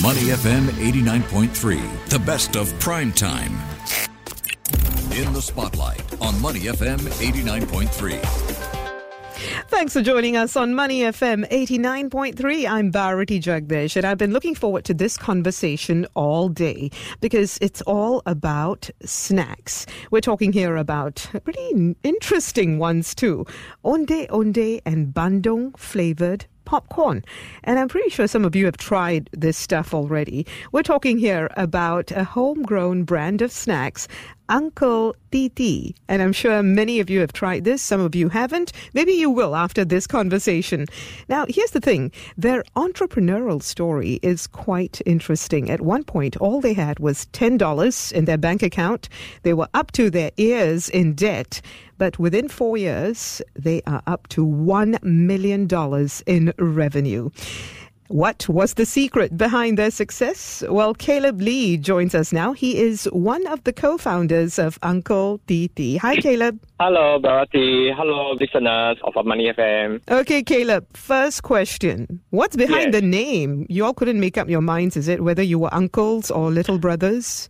Money FM 89.3, the best of prime time. In the spotlight on Money FM 89.3. Thanks for joining us on Money FM 89.3. I'm Bharati Jagdish, and I've been looking forward to this conversation all day because it's all about snacks. We're talking here about pretty interesting ones too. Onde Onde and Bandung flavored popcorn. And I'm pretty sure some of you have tried this stuff already. We're talking here about a homegrown brand of snacks, Uncle Didi. And I'm sure many of you have tried this. Some of you haven't. Maybe you will after this conversation. Now, here's the thing their entrepreneurial story is quite interesting. At one point, all they had was $10 in their bank account. They were up to their ears in debt. But within four years, they are up to $1 million in revenue. What was the secret behind their success? Well, Caleb Lee joins us now. He is one of the co founders of Uncle Didi. Hi, Caleb. Hello, Bharati. Hello, listeners of Money FM. Okay, Caleb, first question. What's behind Yes. the name? You all couldn't make up your minds, is it, whether you were uncles or little brothers?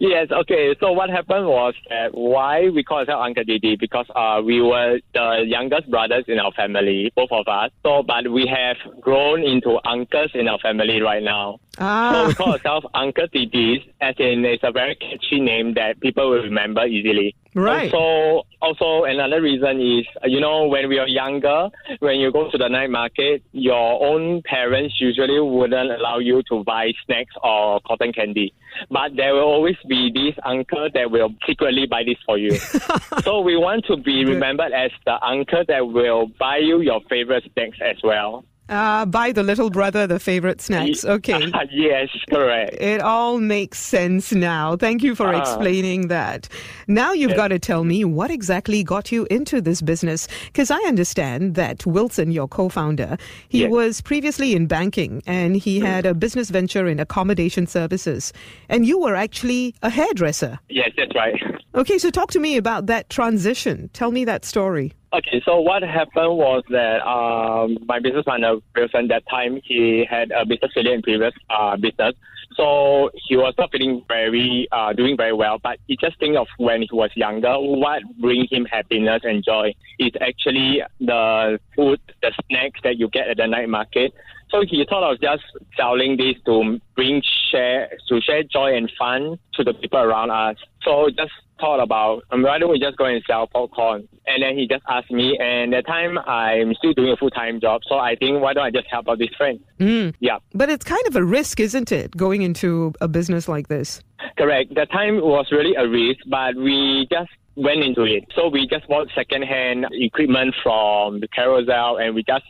Yes, okay. So what happened was that why we call ourselves Uncle Didi because uh, we were the youngest brothers in our family, both of us. So, but we have grown into uncles in our family right now. Ah. So we call ourselves Uncle Didi, as in it's a very catchy name that people will remember easily. Right. Also, also another reason is, uh, you know, when we are younger, when you go to the night market, your own parents usually wouldn't allow you to buy snacks or cotton candy. But there will always be this uncle that will secretly buy this for you. so we want to be remembered as the uncle that will buy you your favorite snacks as well. Ah, by the little brother, the favorite snacks. Okay. yes, correct. It all makes sense now. Thank you for Ah. explaining that. Now you've got to tell me what exactly got you into this business. Because I understand that Wilson, your co founder, he Yes. was previously in banking and he had a business venture in accommodation services. And you were actually a hairdresser. Yes, that's right. Okay, so talk to me about that transition. Tell me that story. Okay, so what happened was that um, my business partner Wilson that time he had a business failure in previous uh, business, so he was not feeling very uh, doing very well. But he just think of when he was younger, what bring him happiness and joy is actually the food, the snacks that you get at the night market. So he thought of just selling this to bring share to share joy and fun to the people around us. So just thought about um, why don't we just go and sell popcorn? And then he just asked me, and at the time I'm still doing a full time job, so I think why don't I just help out this friend? Mm. Yeah, But it's kind of a risk, isn't it, going into a business like this? correct. The time was really a risk, but we just went into it. So we just bought second-hand equipment from the carousel, and we just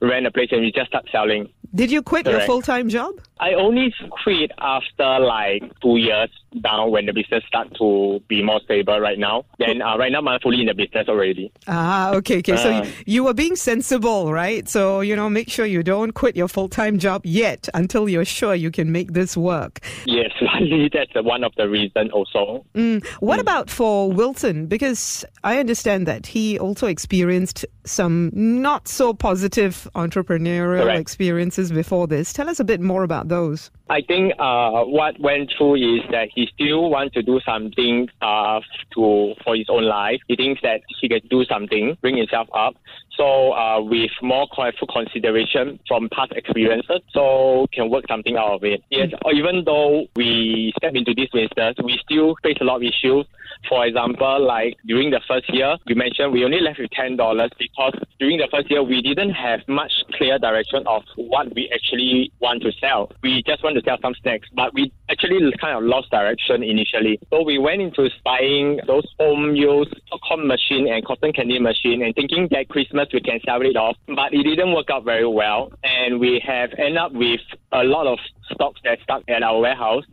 ran a place and we just start selling. Did you quit your full time job? I only quit after like two years down when the business start to be more stable right now. Then uh, right now I'm fully in the business already. Ah, okay, okay. so Uh. you, you were being sensible, right? So, you know, make sure you don't quit your full time job yet until you're sure you can make this work. Yes, that's one of the reasons also. Mm. What about for Wilson? Because I understand that he also experienced some not so positive entrepreneurial Correct. experiences before this. Tell us a bit more about those. I think uh, what went through is that he still wants to do something uh, to for his own life. He thinks that he can do something, bring himself up. So uh, with more careful consideration from past experiences, so can work something out of it. Yes, or even though we step into this business, we still face a lot of issues. For example, like during the first year, you mentioned we only left with ten dollars because during the first year we didn't have much clear direction of what we actually want to sell. We just want to sell some snacks, but we actually kind of lost direction initially. So we went into buying those home use popcorn machine and cotton candy machine and thinking that Christmas we can sell it off, but it didn't work out very well, and we have ended up with a lot of stocks that stuck at our warehouse.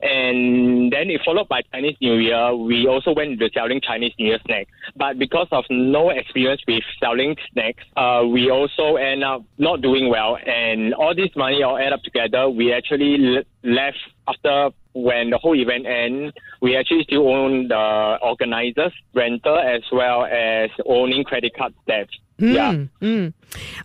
And then it followed by Chinese New Year. We also went into selling Chinese New Year snacks. But because of no experience with selling snacks, uh, we also end up not doing well. And all this money all add up together, we actually left after when the whole event end, we actually still own the organizers, renter, as well as owning credit card debt. yeah. Mm.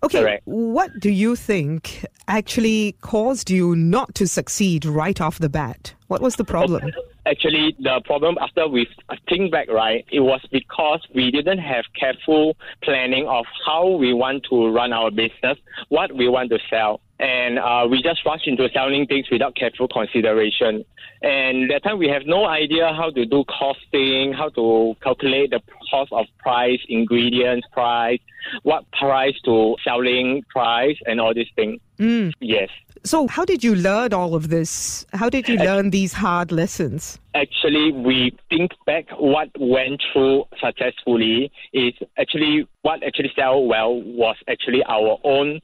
Okay, Correct. what do you think actually caused you not to succeed right off the bat? What was the problem? Actually, the problem after we think back, right, it was because we didn't have careful planning of how we want to run our business, what we want to sell. And uh, we just rush into selling things without careful consideration. And that time we have no idea how to do costing, how to calculate the cost of price, ingredients price, what price to selling price, and all these things. Mm. Yes. So, how did you learn all of this? How did you learn these hard lessons? actually we think back what went through successfully is actually what actually sell well was actually our own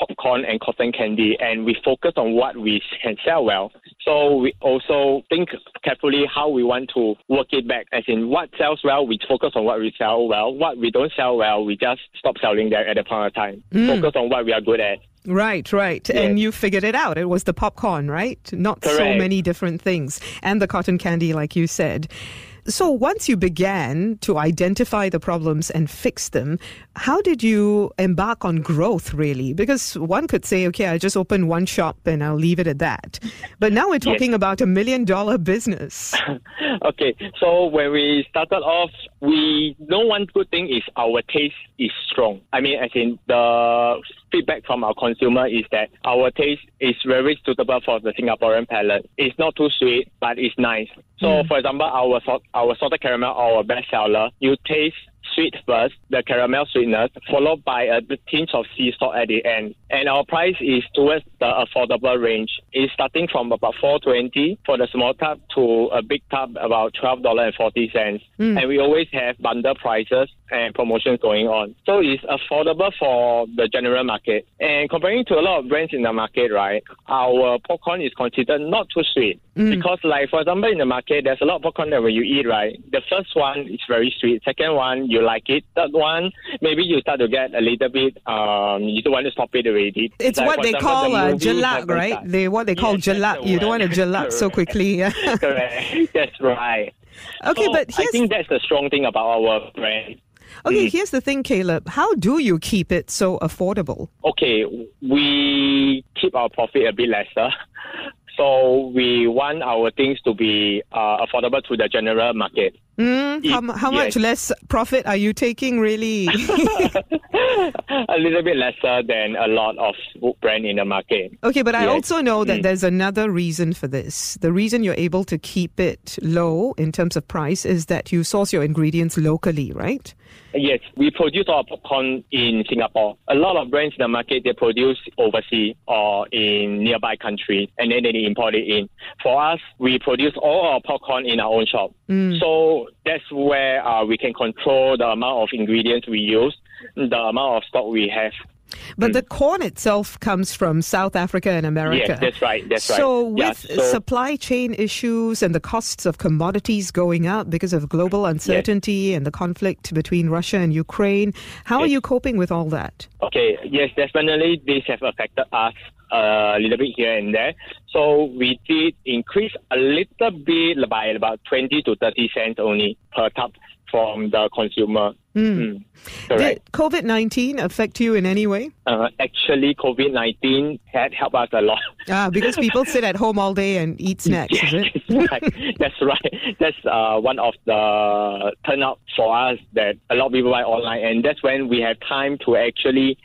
popcorn and cotton candy and we focus on what we can sell well. So we also think carefully how we want to work it back as in what sells well, we focus on what we sell well. What we don't sell well, we just stop selling that at the point of time. Mm. Focus on what we are good at. Right, right. And you figured it out. It was the popcorn, right? Not so many different things. And the cotton candy, like you said. So once you began to identify the problems and fix them, how did you embark on growth really? Because one could say, okay, I just open one shop and I'll leave it at that. But now we're talking about a million dollar business. okay, so when we started off, we know one good thing is our taste is strong. I mean, as in the feedback from our consumer is that our taste is very suitable for the Singaporean palate. It's not too sweet, but it's nice. So, hmm. for example, our our salted caramel, our best seller, you taste sweet first, the caramel sweetness, followed by a tinge of sea salt at the end. And our price is towards the affordable range. It's starting from about 420 for the small tub to a big tub about $12.40. Hmm. And we always have bundle prices and promotions going on. So it's affordable for the general market. And comparing to a lot of brands in the market, right, our popcorn is considered not too sweet. Because like for example in the market there's a lot of popcorn that when you eat, right, the first one is very sweet. Second one you like it. Third one, maybe you start to get a little bit um you don't want to stop it already. It's Like, what they example, call the movie jalak, haven't right? They what they call Yes, the You don't want to gelat so quickly. Yeah. Correct. That's right. Okay, So, but I think that's the strong thing about our brand. okay. Here's the thing, Caleb. How do you keep it so affordable? okay, we keep our profit a bit lesser. So we want our things to be uh, affordable to the general market. Mm, how, It- how much less profit are you taking, really? a little bit lesser than a lot of brand in the market. okay, but I Yes. also know that Mm. there's another reason for this. The reason you're able to keep it low in terms of price is that you source your ingredients locally, right? Yes, we produce our popcorn in Singapore. A lot of brands in the market they produce overseas or in nearby countries, and then they import it in. For us, we produce all our popcorn in our own shop. So that's where uh, we can control the amount of ingredients we use, the amount of stock we have. But the corn itself comes from South Africa and America. Mm. Yes, that's right. That's right. so Yeah, with so- supply chain issues and the costs of commodities going up because of global uncertainty and the conflict between Russia and Ukraine, how are you coping with all that? Okay, yes, definitely this have affected us a little bit here and there. So we did increase a little bit by about 20 to 30 cents only per tub from the consumer. Mm. Correct. Did COVID 19 affect you in any way? Uh, actually, COVID 19 had helped us a lot. Ah, because people sit at home all day and eat snacks, is it? Yes, right. That's right. That's uh, one of the turnout for us that a lot of people buy online, and that's when we have time to actually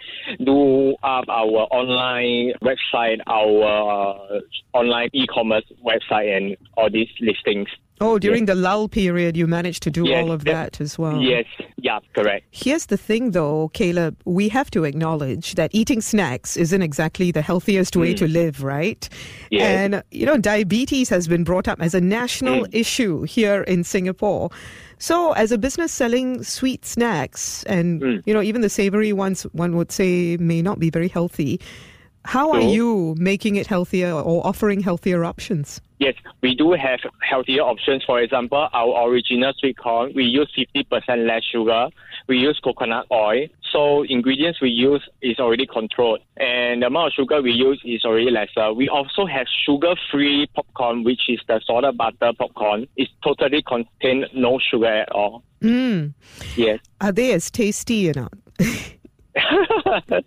do up our online website, our uh, online e-commerce website, and all these listings. Oh, during the lull period, you managed to do Yes, all of that- that as well. Yes, yeah, correct. Here's the thing, though, Caleb. We have to acknowledge that eating snacks isn't exactly the healthiest way mm. to live, right? Yes. And, you know, diabetes has been brought up as a national mm. issue here in Singapore. So, as a business selling sweet snacks, and, mm. you know, even the savory ones, one would say may not be very healthy, how are you making it healthier or offering healthier options? Yes, we do have healthier options. For example, our original sweet corn, we use 50% less sugar. We use coconut oil. So ingredients we use is already controlled. And the amount of sugar we use is already lesser. We also have sugar-free popcorn, which is the salted butter popcorn. It totally contain no sugar at all. Mm. Yes. Are they as tasty or not?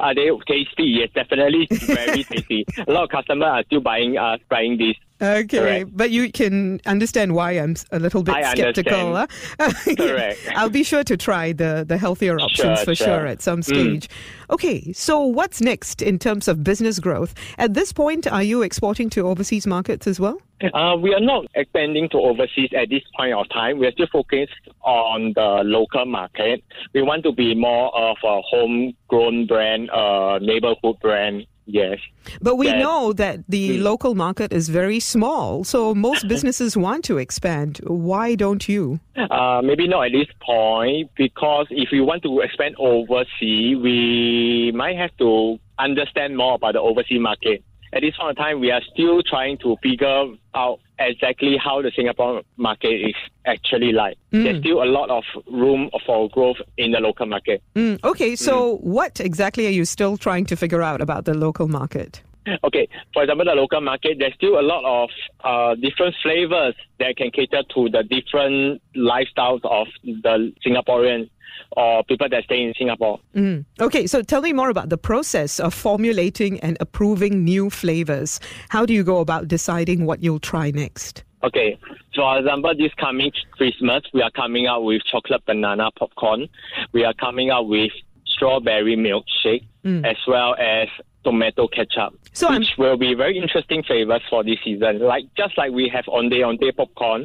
are they tasty? Yes, definitely very tasty. A lot of customers are still buying uh, buying this. Okay, Correct. but you can understand why I'm a little bit I skeptical. huh? Correct. I'll be sure to try the, the healthier options Sure, for sure. sure. Mm. at some stage. Okay, so what's next in terms of business growth? At this point, are you exporting to overseas markets as well? Uh, we are not expanding to overseas at this point of time. We are still focused on the local market. We want to be more of a homegrown brand, uh, neighborhood brand. Yes. But we That- know that the Mm. local market is very small, so most businesses want to expand. Why don't you? Uh, maybe not at this point because if we want to expand overseas, we might have to understand more about the overseas market. At this point in time, we are still trying to figure out exactly how the Singapore market is actually like. There's still a lot of room for growth in the local market. Mm, okay, so what exactly are you still trying to figure out about the local market? Okay, for example, the local market, there's still a lot of uh, different flavors that can cater to the different lifestyles of the Singaporean or people that stay in Singapore. Mm. Okay, so tell me more about the process of formulating and approving new flavors. How do you go about deciding what you'll try next? Okay, so for example, this coming Christmas, we are coming out with chocolate banana popcorn. We are coming out with strawberry milkshake, as well as tomato ketchup, So I'm- which will be very interesting flavors for this season. Like just like we have on day on day popcorn,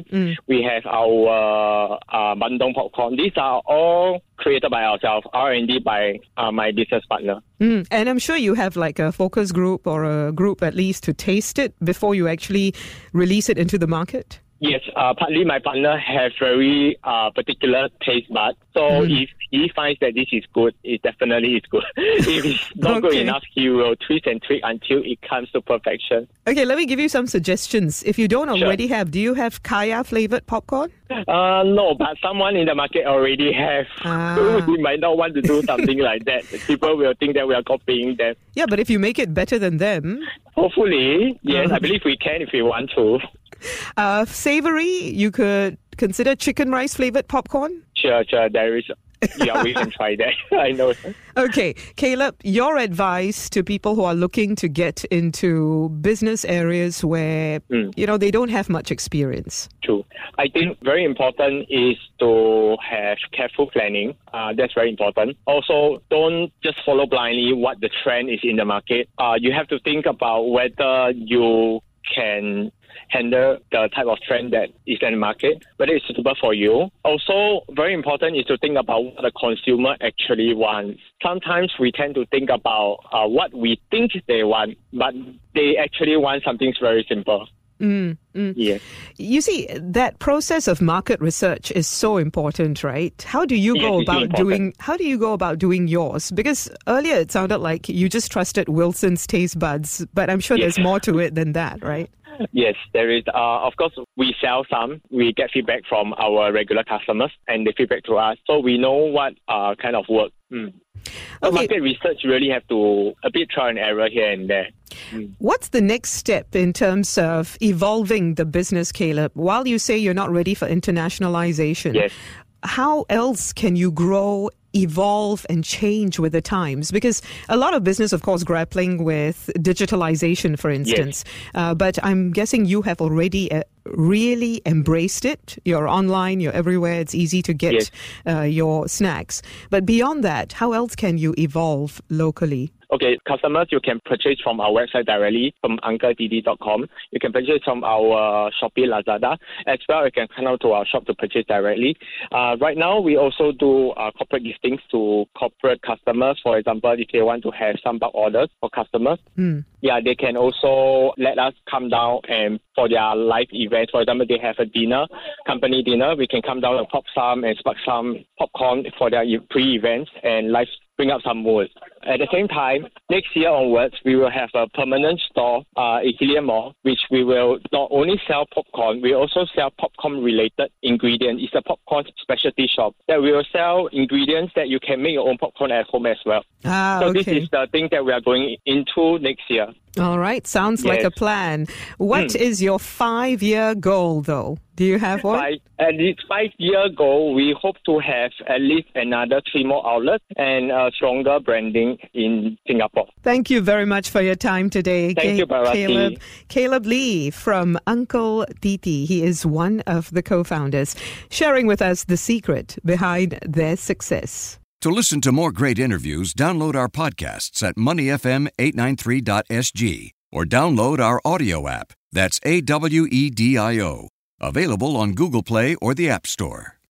we have our uh, bandung popcorn. These are all created by ourselves, R and D by uh, my business partner. Mm, and I'm sure you have like a focus group or a group at least to taste it before you actually release it into the market. Yes, uh, partly my partner has very uh, particular taste bud. So if he finds that this is good, it definitely is good. if it's not good Okay. enough, he will twist and tweak until it comes to perfection. Okay, let me give you some suggestions. If you don't Sure. already have, do you have kaya flavored popcorn? Uh, no, but someone in the market already have. Ah. we might not want to do something like that. People will think that we are copying them. Yeah, but if you make it better than them, Hopefully, yes, Uh-huh. I believe we can if we want to. uh, savory, you could consider chicken rice flavored popcorn. Sure, sure, there is. Yeah, we can try that. I know. Okay, Caleb, your advice to people who are looking to get into business areas where, Mm. you know, they don't have much experience. True. I think very important is to have careful planning. Uh, that's very important. Also, don't just follow blindly what the trend is in the market. Uh, you have to think about whether you can handle the type of trend that is in the market, whether it's suitable for you. Also, very important is to think about what the consumer actually wants. Sometimes we tend to think about uh, what we think they want, but they actually want something very simple. Mm, mm. Yes. You see, that process of market research is so important, right? How do you Yes, go about doing how do you go about doing yours? Because earlier it sounded like you just trusted Wilson's taste buds, but I'm sure there's more to it than that, right? Yes, there is. Uh, of course, we sell some. We get feedback from our regular customers, and they feedback to us, so we know what uh, kind of work. Mm. Okay. Market research really have to a bit trial and error here and there. What's the next step in terms of evolving the business, Caleb? While you say you're not ready for internationalization, Yes. how else can you grow, evolve, and change with the times? Because a lot of business, of course, grappling with digitalization, for instance. Uh, but I'm guessing you have already uh, really embraced it. You're online, you're everywhere. It's easy to get Yes. uh, your snacks. But beyond that, how else can you evolve locally? Okay, customers, you can purchase from our website directly from uncledidi.com. You can purchase from our Shopee Lazada. As well, you can come out to our shop to purchase directly. Uh, right now, we also do uh, corporate giftings to corporate customers. For example, if they want to have some bulk orders for customers, yeah, they can also let us come down and for their live events. For example, they have a dinner, company dinner. We can come down and pop some and spark some popcorn for their pre-events and live bring up some mood. At the same time, next year onwards, we will have a permanent store uh, Hillion Mall, which we will not only sell popcorn, we also sell popcorn-related ingredients. It's a popcorn specialty shop that we will sell ingredients that you can make your own popcorn at home as well. Ah, so okay. this is the thing that we are going into next year. All right, sounds like a plan. What is Hmm. your five-year goal, though? Do you have one? Five, at least five year goal, we hope to have at least another three more outlets and uh, stronger branding in Singapore. Thank you very much for your time today. Thank you, Bharati. Caleb. Caleb Lee from Uncle Didi. He is one of the co-founders, sharing with us the secret behind their success. To listen to more great interviews, download our podcasts at moneyfm893.sg or download our audio app. That's A W E D I O. Available on Google Play or the App Store.